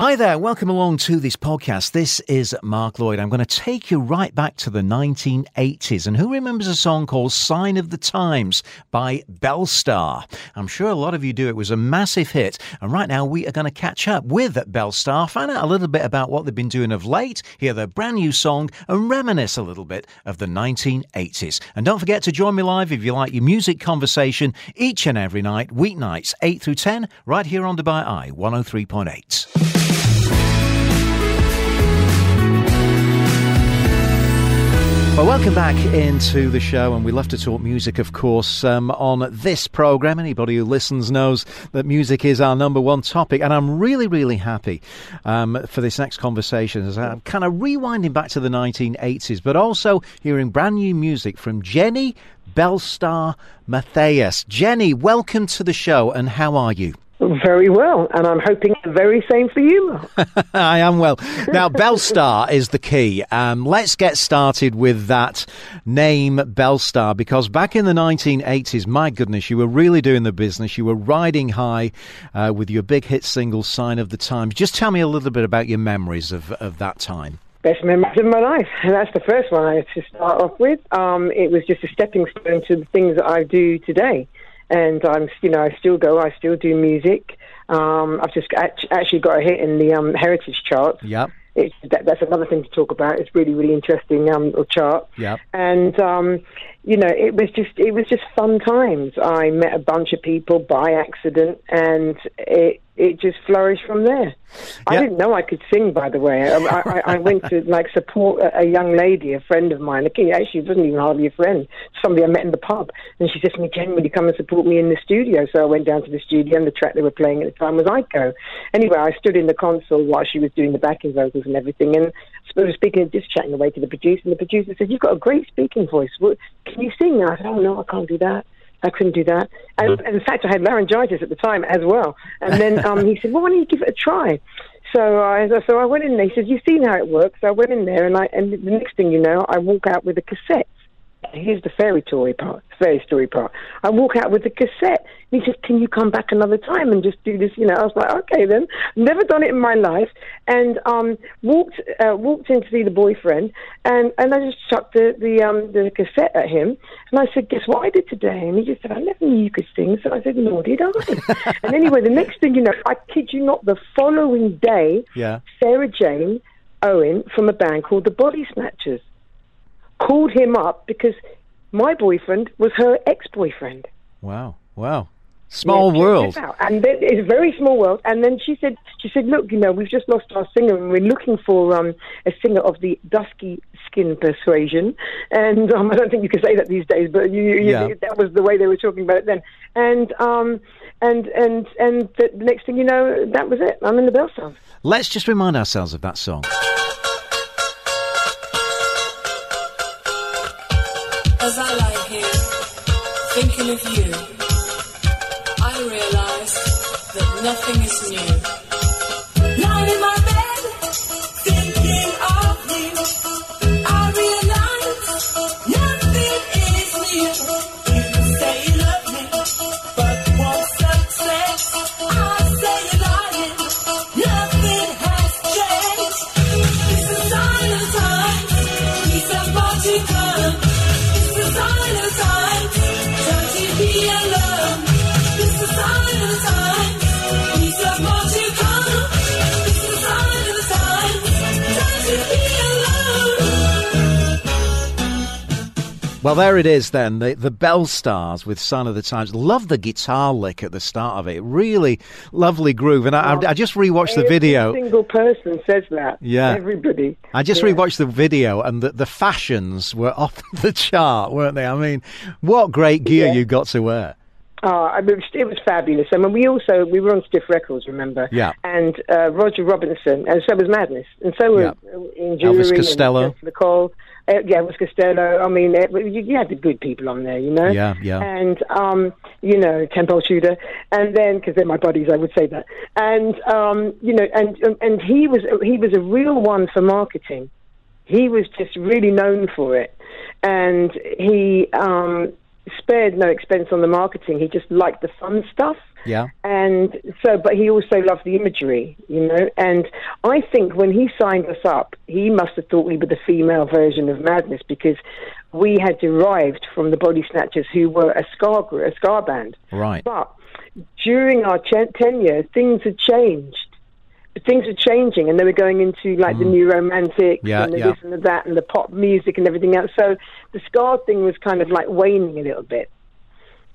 Hi there, welcome along to this podcast. This is Mark Lloyd. I'm going to take you right back to the 1980s. And who remembers a song called Sign of the Times by Bellestar? I'm sure a lot of you do. It was a massive hit. And right now we are going to catch up with Bellestar, find out a little bit about what they've been doing of late, hear their brand new song, and reminisce a little bit of the 1980s. And don't forget to join me live if you like your music conversation each and every night, weeknights 8 through 10, right here on Dubai Eye 103.8. Well, welcome back into the show, and we love to talk music, of course, um, on this program. Anybody who listens knows that music is our number one topic, and I'm really, really happy um, for this next conversation as I'm kind of rewinding back to the 1980s, but also hearing brand new music from Jennie Bellestar Matthias. Jennie, welcome to the show, and how are you? Very well, and I'm hoping the very same for you. I am well. Now, Bellestar is the key. Um, let's get started with that name, Bellestar, because back in the 1980s, my goodness, you were really doing the business. You were riding high uh, with your big hit single, Sign of the Times. Just tell me a little bit about your memories of, of that time best memories of my life. And that's the first one I had to start off with. Um, it was just a stepping stone to the things that I do today and I'm you know I still go, I still do music. Um, I've just actually got a hit in the um, Heritage chart. Yep. It's, that, that's another thing to talk about. It's really, really interesting um, chart. Yep. And um, you know, it was just it was just fun times. I met a bunch of people by accident, and it it just flourished from there. I didn't know I could sing, by the way. Um, I, I, I went to like support a, a, young lady, a friend of mine. Actually, wasn't even hardly a friend. Somebody I met in the pub, and she said to me, "Jen, will you come and support me in the studio?" So I went down to the studio, and the track they were playing at the time was "Iko." Anyway, I stood in the console while she was doing the backing vocals and everything, and I was speaking, just chatting away to the producer, and the producer said, "You've got a great speaking voice. Can you sing?" And I said, "Oh no, I can't do that." I couldn't do that. And, and in fact, I had laryngitis at the time as well. And then um, he said, "Well, why don't you give it a try?" So I so I went in there. He said, "You've seen how it works." So I went in there, and I and the next thing you know, I walk out with a cassette here's the fairy story part, fairy story part. I walk out with the cassette. And he said, "Can you come back another time and just do this?" You know, I was like, "Okay, then." Never done it in my life, and um, walked uh, walked in to see the boyfriend, and, and I just chucked the the um, the cassette at him, and I said, "Guess what I did today?" And he just said, "I never knew you could sing." So I said, "Nor did I." and anyway, the next thing you know, I kid you not, the following day, yeah. Sarah Jane Owen from a band called the Body Snatchers called him up because my boyfriend was her ex-boyfriend. Wow! Wow! Small yeah, world. And then, it's a very small world. And then she said, she said, look, you know, we've just lost our singer, and we're looking for um, a singer of the dusky skin persuasion. And um, I don't think you can say that these days, but you, you, yeah. that was the way they were talking about it then. And um, and and and the next thing you know, that was it. I'm in the Bell song. Let's just remind ourselves of that song. As I lie here, thinking of you, I realize that nothing is new. Well, there it is then, the, the Belle Stars with Sign of the Times. Love the guitar lick at the start of it. Really lovely groove. And I, I, I just rewatched the video. single person says that. Yeah. Everybody. I just yeah. rewatched the video and the, the fashions were off the chart, weren't they? I mean, what great gear yeah. you got to wear. Oh, I mean, it was fabulous. I mean, we also we were on Stiff Records, remember? Yeah. And uh, Roger Robinson, and so was Madness, and so were yeah. in Elvis Costello, and Nick Lowe. Uh, yeah, it was Costello. I mean, it, you, you, had the good people on there, you know. Yeah, yeah. And um, you know, Tenpole Tudor, and then because they're my buddies, I would say that. And um, you know, and and he was he was a real one for marketing. He was just really known for it, and he um, spared no expense on the marketing. He just liked the fun stuff. Yeah. And so, but he also loved the imagery, you know. And I think when he signed us up, he must have thought we were the female version of Madness because we had derived from the Body Snatchers, who were a ska a ska band. Right. But during our ch- tenure, things had changed. Things were changing, and they were going into like the new romantics Mm. Yeah, and the yeah. this and the that, and the pop music and everything else. So the ska thing was kind of like waning a little bit.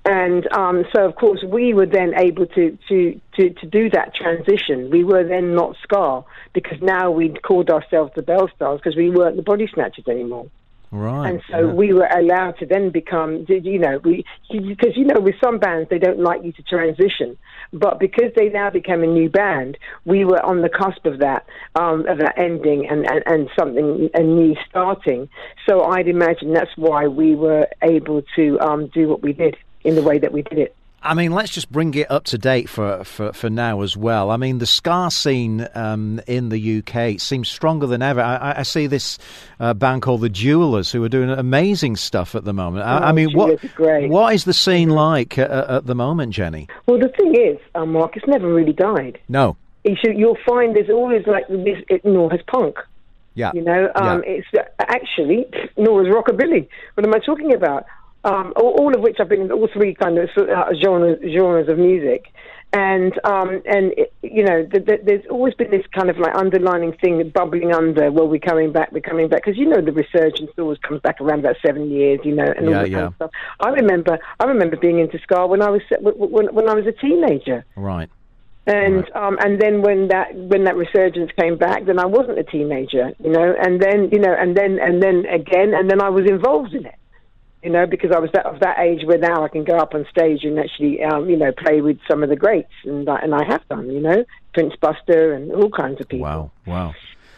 And um, so, of course, we were then able to, to, to, to do that transition. We were then not ska because now we'd called ourselves the Belle Stars because we weren't the Body Snatchers anymore. Right. And so yeah. we were allowed to then become, you know, we because you know with some bands they don't like you to transition, but because they now became a new band, we were on the cusp of that, um, of that ending and, and, and something a new starting. So I'd imagine that's why we were able to um, do what we did in the way that we did it. I mean, let's just bring it up to date for, for, for now as well. I mean, the ska scene um, in the UK seems stronger than ever. I, I- I see this uh, band called the Dualers who are doing amazing stuff at the moment. I, I Oh, mean, what what is the scene like at, at the moment, Jennie? Well, the thing is, um, Mark, it's never really died. No. You should, you'll find there's always like this, it, nor has punk. Yeah. You know, um, Yeah. it's uh, actually nor is rockabilly. What am I talking about? Um, all, all of which I've been in all three kind of uh, genres genres of music, and um, and it, you know, th- th- there's always been this kind of like underlining thing bubbling under. Well, we're coming back, we're coming back, because you know the resurgence always comes back around about seven years, you know, and all Yeah, that yeah. kind of stuff. I remember, I remember being into ska when I was when, when I was a teenager. Right. And um, and then when that when that resurgence came back, then I wasn't a teenager, you know, and then you know, and then and then again, and then I was involved in it, you know, because I was that of that age where now I can go up on stage and actually, um, you know, play with some of the greats, and I, and I have done, you know, Prince Buster and all kinds of people. Wow. Wow.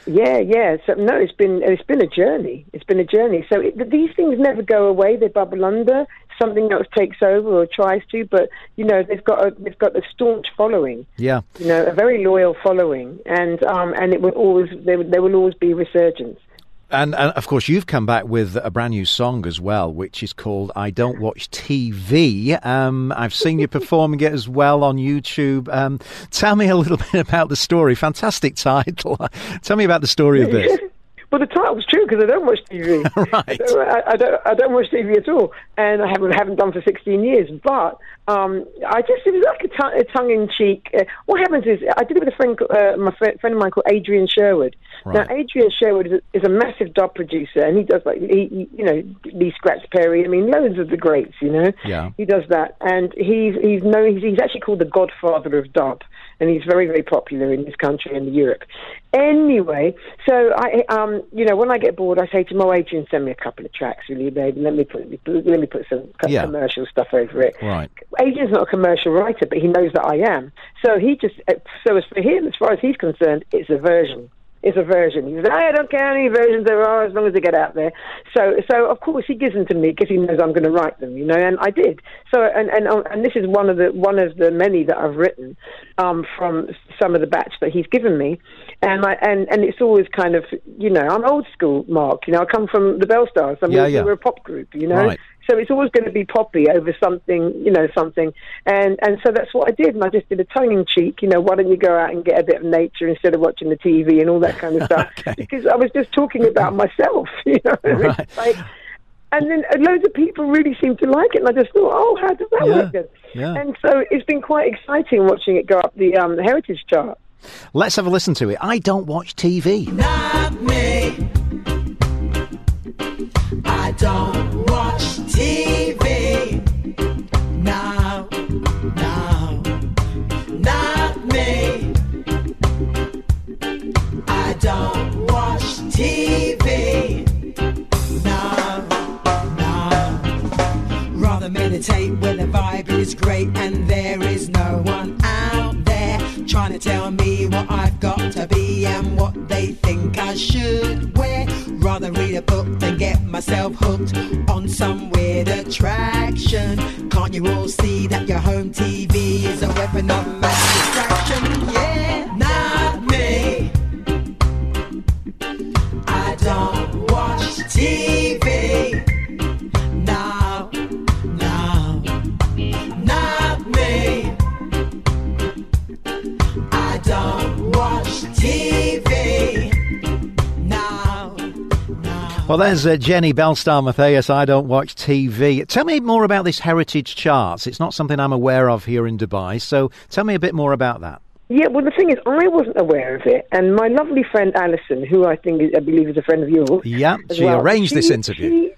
Yeah, yeah. So no, it's been it's been a journey. It's been a journey. So it, these things never go away. They bubble under. Something else takes over or tries to, but you know they've got a they've got a staunch following. Yeah. You know, a very loyal following, and um and it will always there there will always be resurgence. And, and of course, you've come back with a brand new song as well, which is called "I Don't Watch TV." Um, I've seen you performing it as well on YouTube. Um, tell me a little bit about the story. Fantastic title. tell me about the story of this. Well, the title's true because I don't watch TV. Right. I, I don't. I don't watch TV at all, and I haven't haven't done for 16 years. But um, I just it was like a, t- a tongue in cheek. Uh, what happens is I did it with a friend, uh, my friend, friend of mine called Adrian Sherwood. Right. Now Adrian Sherwood is a, is a massive dub producer, and he does like he, he you know Lee Scratch Perry. I mean, loads of the greats. You know, Yeah. he does that, and he's he's known. He's, he's actually called the Godfather of dub, and he's very very popular in this country and Europe. Anyway, so I um you know when I get bored, I say to my agent, send me a couple of tracks, will you, babe? Let me put let me put some Yeah. commercial stuff over it. Right. Adrian's not a commercial writer, but he knows that I am. So he just uh, so as for him, as far as he's concerned, it's a version. It's a version. He says, I don't care how many versions there are as long as they get out there. So, so of course he gives them to me because he knows I'm going to write them, you know, and I did. So, and and uh, and this is one of the one of the many that I've written um, from some of the batch that he's given me, and I and and it's always kind of you know I'm old school, Mark. You know, I come from the Belle Stars. I mean, Yeah, yeah. we're a pop group, you know. Right. So it's always going to be poppy over something, you know, something, and and so that's what I did, and I just did a tongue in cheek, you know, why don't you go out and get a bit of nature instead of watching the TV and all that kind of stuff? Okay. Because I was just talking about myself, you know. Right. Like, and then loads of people really seemed to like it, and I just thought, oh, how does that Yeah, work? Then? yeah. And so it's been quite exciting watching it go up the um, heritage chart. Let's have a listen to it. I don't watch TV. Not me. I don't meditate where the vibe is great and there is no one out there trying to tell me what I've got to be and what they think I should wear. Rather read a book than get myself hooked on some weird attraction. Can't you all see that your home TV Well, there's uh, Jennie Bellestar Matthias. I don't watch TV. Tell me more about this heritage charts. It's not something I'm aware of here in Dubai. So tell me a bit more about that. Yeah, well, the thing is, I wasn't aware of it, and my lovely friend Alison, who I think is, I believe is a friend of yours, Yeah, she well, arranged this interview. She,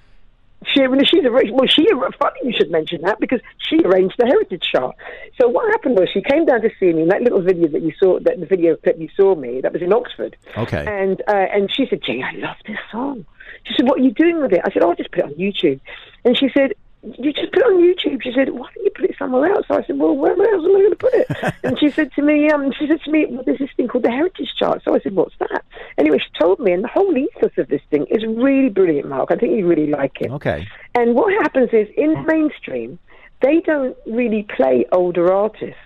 she, well, she's well, she funny you should mention that because she arranged the heritage chart. So what happened was she came down to see me. In that little video that you saw, that the video clip you saw me, that was in Oxford. Okay. And uh, and she said, "Jay, I love this song." She said, "What are you doing with it?" I said, "Oh, I'll just put it on YouTube." And she said. You just put it on YouTube. She said, "Why don't you put it somewhere else?" I said, "Well, where else am I going to put it?" and she said to me, um, "She said to me, well, there's this thing called the Heritage Chart." So I said, "What's that?" Anyway, she told me, and the whole ethos of this thing is really brilliant, Mark. I think you really like it. Okay. And what happens is in mainstream, they don't really play older artists.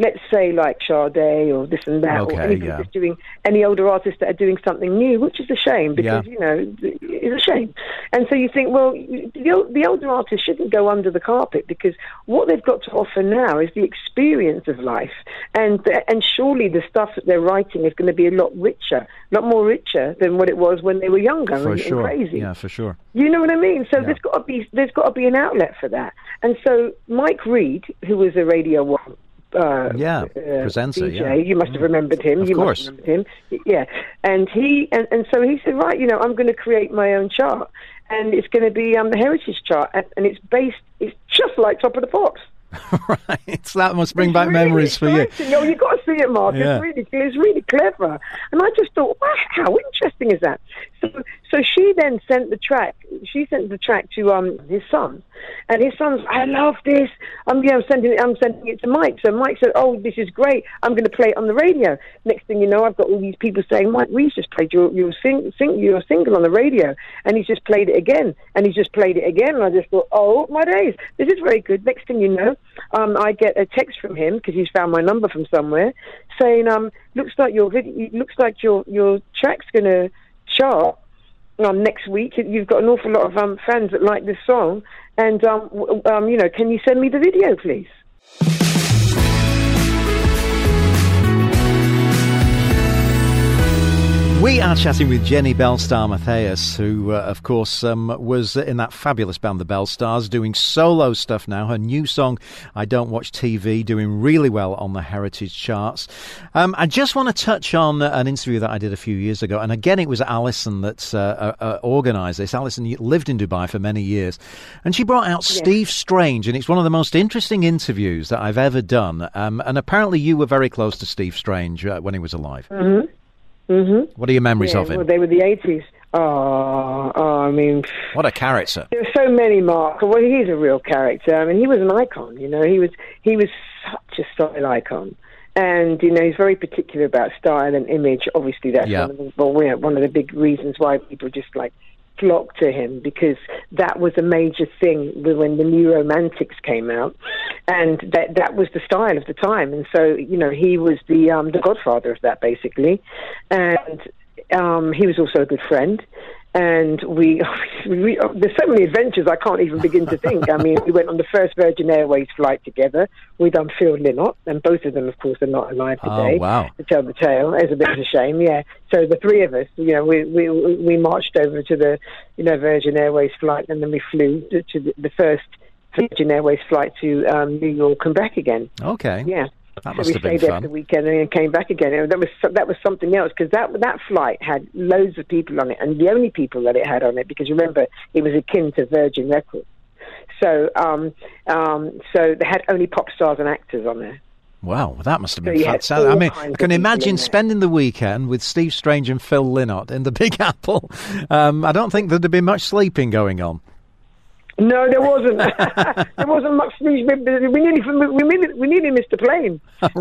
Let's say like Sade or this and that, Okay, or anybody yeah. that's doing any older artists that are doing something new, which is a shame because Yeah. you know it's a shame. And so you think, well, the, the older artists shouldn't go under the carpet because what they've got to offer now is the experience of life, and and surely the stuff that they're writing is going to be a lot richer, a lot more richer than what it was when they were younger For and, and crazy. Yeah, for sure. You know what I mean? So Yeah. there's got to be there's got to be an outlet for that. And so Mike Read, who was a Radio One. Uh, Yeah, uh, presenter, DJ, yeah. you must have remembered him. Of you course. must have remembered him. Yeah, and he and, and so he said, right, you know, I'm going to create my own chart, and it's going to be um, the Heritage Chart, and, and it's based, it's just like Top of the Pops. right. So that must bring It's back really memories for you. Oh, you've got to see it, Mark. Yeah. It's really, it's really clever. And I just thought, wow, how interesting is that? So, so she then sent the track. She sent the track to um his son, and his son's, I love this. I'm, you know, sending it. I'm sending it to Mike. So Mike said, oh, this is great. I'm going to play it on the radio. Next thing you know, I've got all these people saying, Mike Read just played your your sing, sing your single on the radio, and he's just played it again, and he's just played it again. And I just thought, oh my days, this is very good. Next thing you know, um, I get a text from him because he's found my number from somewhere, saying, um, looks like your looks like your your track's going to chart um, next week. You've got an awful lot of um, fans that like this song, and um, um, you know, can you send me the video, please? We are chatting with Jennie Bellestar Matthias, who, uh, of course, um, was in that fabulous band, the Belle Stars, doing solo stuff now. Her new song, I Don't Watch TV, doing really well on the Heritage charts. Um, I just want to touch on an interview that I did a few years ago. And again, it was Alison that uh, uh, uh, organised this. Alison lived in Dubai for many years. And she brought out Steve Strange. And it's one of the most interesting interviews that I've ever done. Um, and apparently, you were very close to Steve Strange uh, when he was alive. Mm-hmm. Mm-hmm. What are your memories Yeah, of him? well, they were the 80s. Oh, oh, I mean, What a character. There are so many, Mark. Well, he's a real character. I mean, he was an icon. You know, he was he was such a style icon, and you know, he's very particular about style and image. Obviously, that's Yeah. one of the well, one of the big reasons why people just like flock to him because that was a major thing when the new romantics came out, and that that was the style of the time. And so, you know, he was the um, the godfather of that, basically, and um, he was also a good friend. And we, we, there's so many adventures I can't even begin to think. I mean, we went on the first Virgin Airways flight together with um, Phil Lynott, and both of them, of course, are not alive Oh, today. wow. To tell the tale, it's a bit of a shame, yeah. So the three of us, you know, we we we marched over to the, you know, Virgin Airways flight, and then we flew to, to the, the first Virgin Airways flight to um, New York and back again. Okay. Yeah. That So must we have been stayed there for the weekend and then came back again. And that was that was something else because that that flight had loads of people on it, and the only people that it had on it because remember it was akin to Virgin Records. So um, um, so they had only pop stars and actors on there. Wow, that must have been fantastic. I mean, I can imagine spending the weekend with Steve Strange and Phil Lynott in the Big Apple. Um, I don't think there'd have been much sleeping going on. No, there wasn't. there wasn't much news. We, we nearly, we nearly, we nearly missed the plane. uh,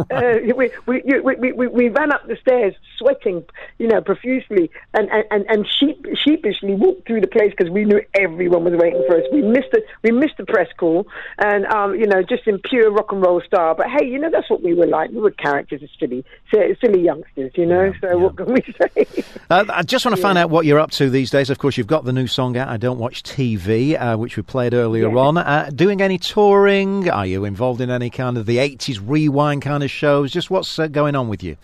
we, we, we, we, we, ran up the stairs, sweating, you know, profusely, and and and, sheep, sheepishly walked through the place because we knew everyone was waiting for us. We missed the we missed the press call, and um, you know, just in pure rock and roll style. But hey, you know, that's what we were like. We were characters of silly, silly, silly youngsters, you know. Yeah, so yeah. what can we say? Uh, I just want to find out what you're up to these days. Of course, you've got the new song out, I Don't Watch TV, uh, which we played earlier Yeah. on. Uh, doing any touring? Are you involved in any kind of the 80s rewind kind of shows? Just what's uh, going on with you?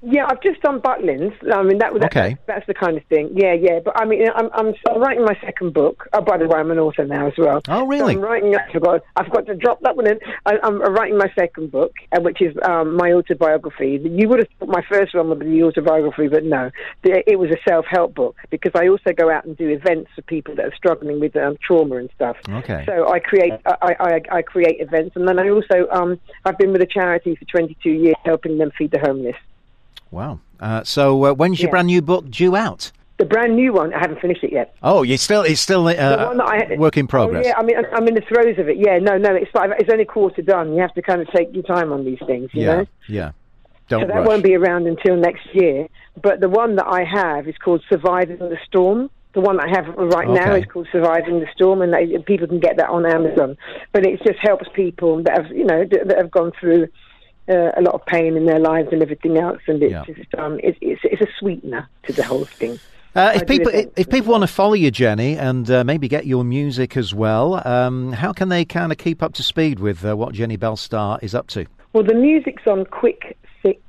Yeah, I've just done Butlins. I mean, that, that Okay. that's the kind of thing. Yeah, yeah. But I mean, I'm, I'm, I'm writing my second book. Oh, by the way, I'm an author now as well. Oh, really? So I'm writing. I forgot. I forgot to drop that one in. I, I'm writing my second book, uh, which is um, my autobiography. You would have thought my first one would be the autobiography, but no, it was a self-help book because I also go out and do events for people that are struggling with um, trauma and stuff. Okay. So I create, I, I, I create events, and then I also, um, I've been with a charity for 22 years, helping them feed the homeless. Wow. Uh, so uh, when's your Yeah. brand new book due out? The brand new one, I haven't finished it yet. Oh, you still it's still uh, I, work in progress. Oh, yeah, I mean, I'm in the throes of it. Yeah, no, no, it's like it's only quarter done. You have to kind of take your time on these things, you yeah, know. yeah. Don't that rush. won't be around until next year. But the one that I have is called Surviving the Storm. The one I have right now is called Surviving the Storm, and they, people can get that on Amazon. But it just helps people that have, you know, that have gone through uh, a lot of pain in their lives and everything else, and it's Yeah. just um, it's, it's it's a sweetener to the whole thing. Uh, if people if people want to follow you, Jennie, and uh, maybe get your music as well, um, how can they kind of keep up to speed with uh, what Jennie Bellestar is up to? Well, the music's on Quick Fix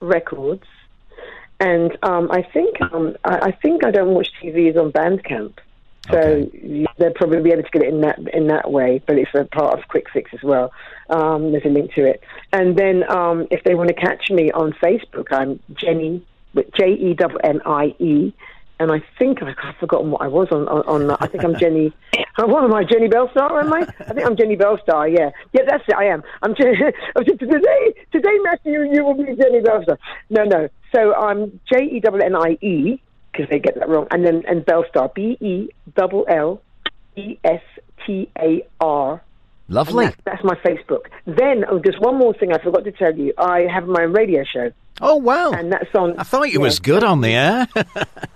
Records, and um, I think um, I, I think I don't watch TV is on Bandcamp, so Okay. they'll probably be able to get it in that in that way. But it's a part of Quick Fix as well. Um, there's a link to it, and then um, if they want to catch me on Facebook, I'm Jennie with J E W N I E. And I think I've forgotten what I was on. On, on I think I'm Jennie. What am I? Jennie Bellestar? Am I? I think I'm Jennie Bellestar. Yeah, yeah, that's it. I am. I'm Jennie. today. Today, Matthew, you will be Jennie Bellestar. No, no. So I'm J E W N I E because they get that wrong, and then and Bellestar B E double L E S T A R. Lovely. That's, that's my Facebook. Then, oh, just one more thing I forgot to tell you. I have my own radio show, Oh wow! and that's on. I thought you yeah. was good on the air.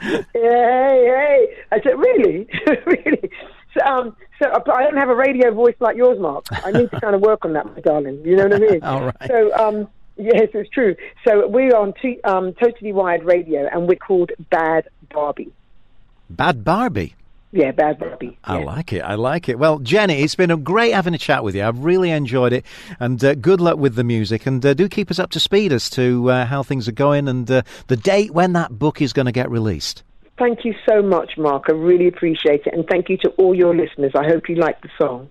Hey, hey. I said, really? really? So, um, so I don't have a radio voice like yours, Mark. I need to kind of work on that, my darling. You know what I mean? All right. So, um, yes, it's true. So we're on t- um, Totally Wired Radio, and we're called Bad Barbie. Bad Barbie. Yeah, Bad Barbie. I yeah. like it. I like it. Well, Jennie, it's been a great having a chat with you. I've really enjoyed it, and uh, good luck with the music. And uh, do keep us up to speed as to uh, how things are going and uh, the date when that book is going to get released. Thank you so much, Mark. I really appreciate it, and thank you to all your listeners. I hope you like the song.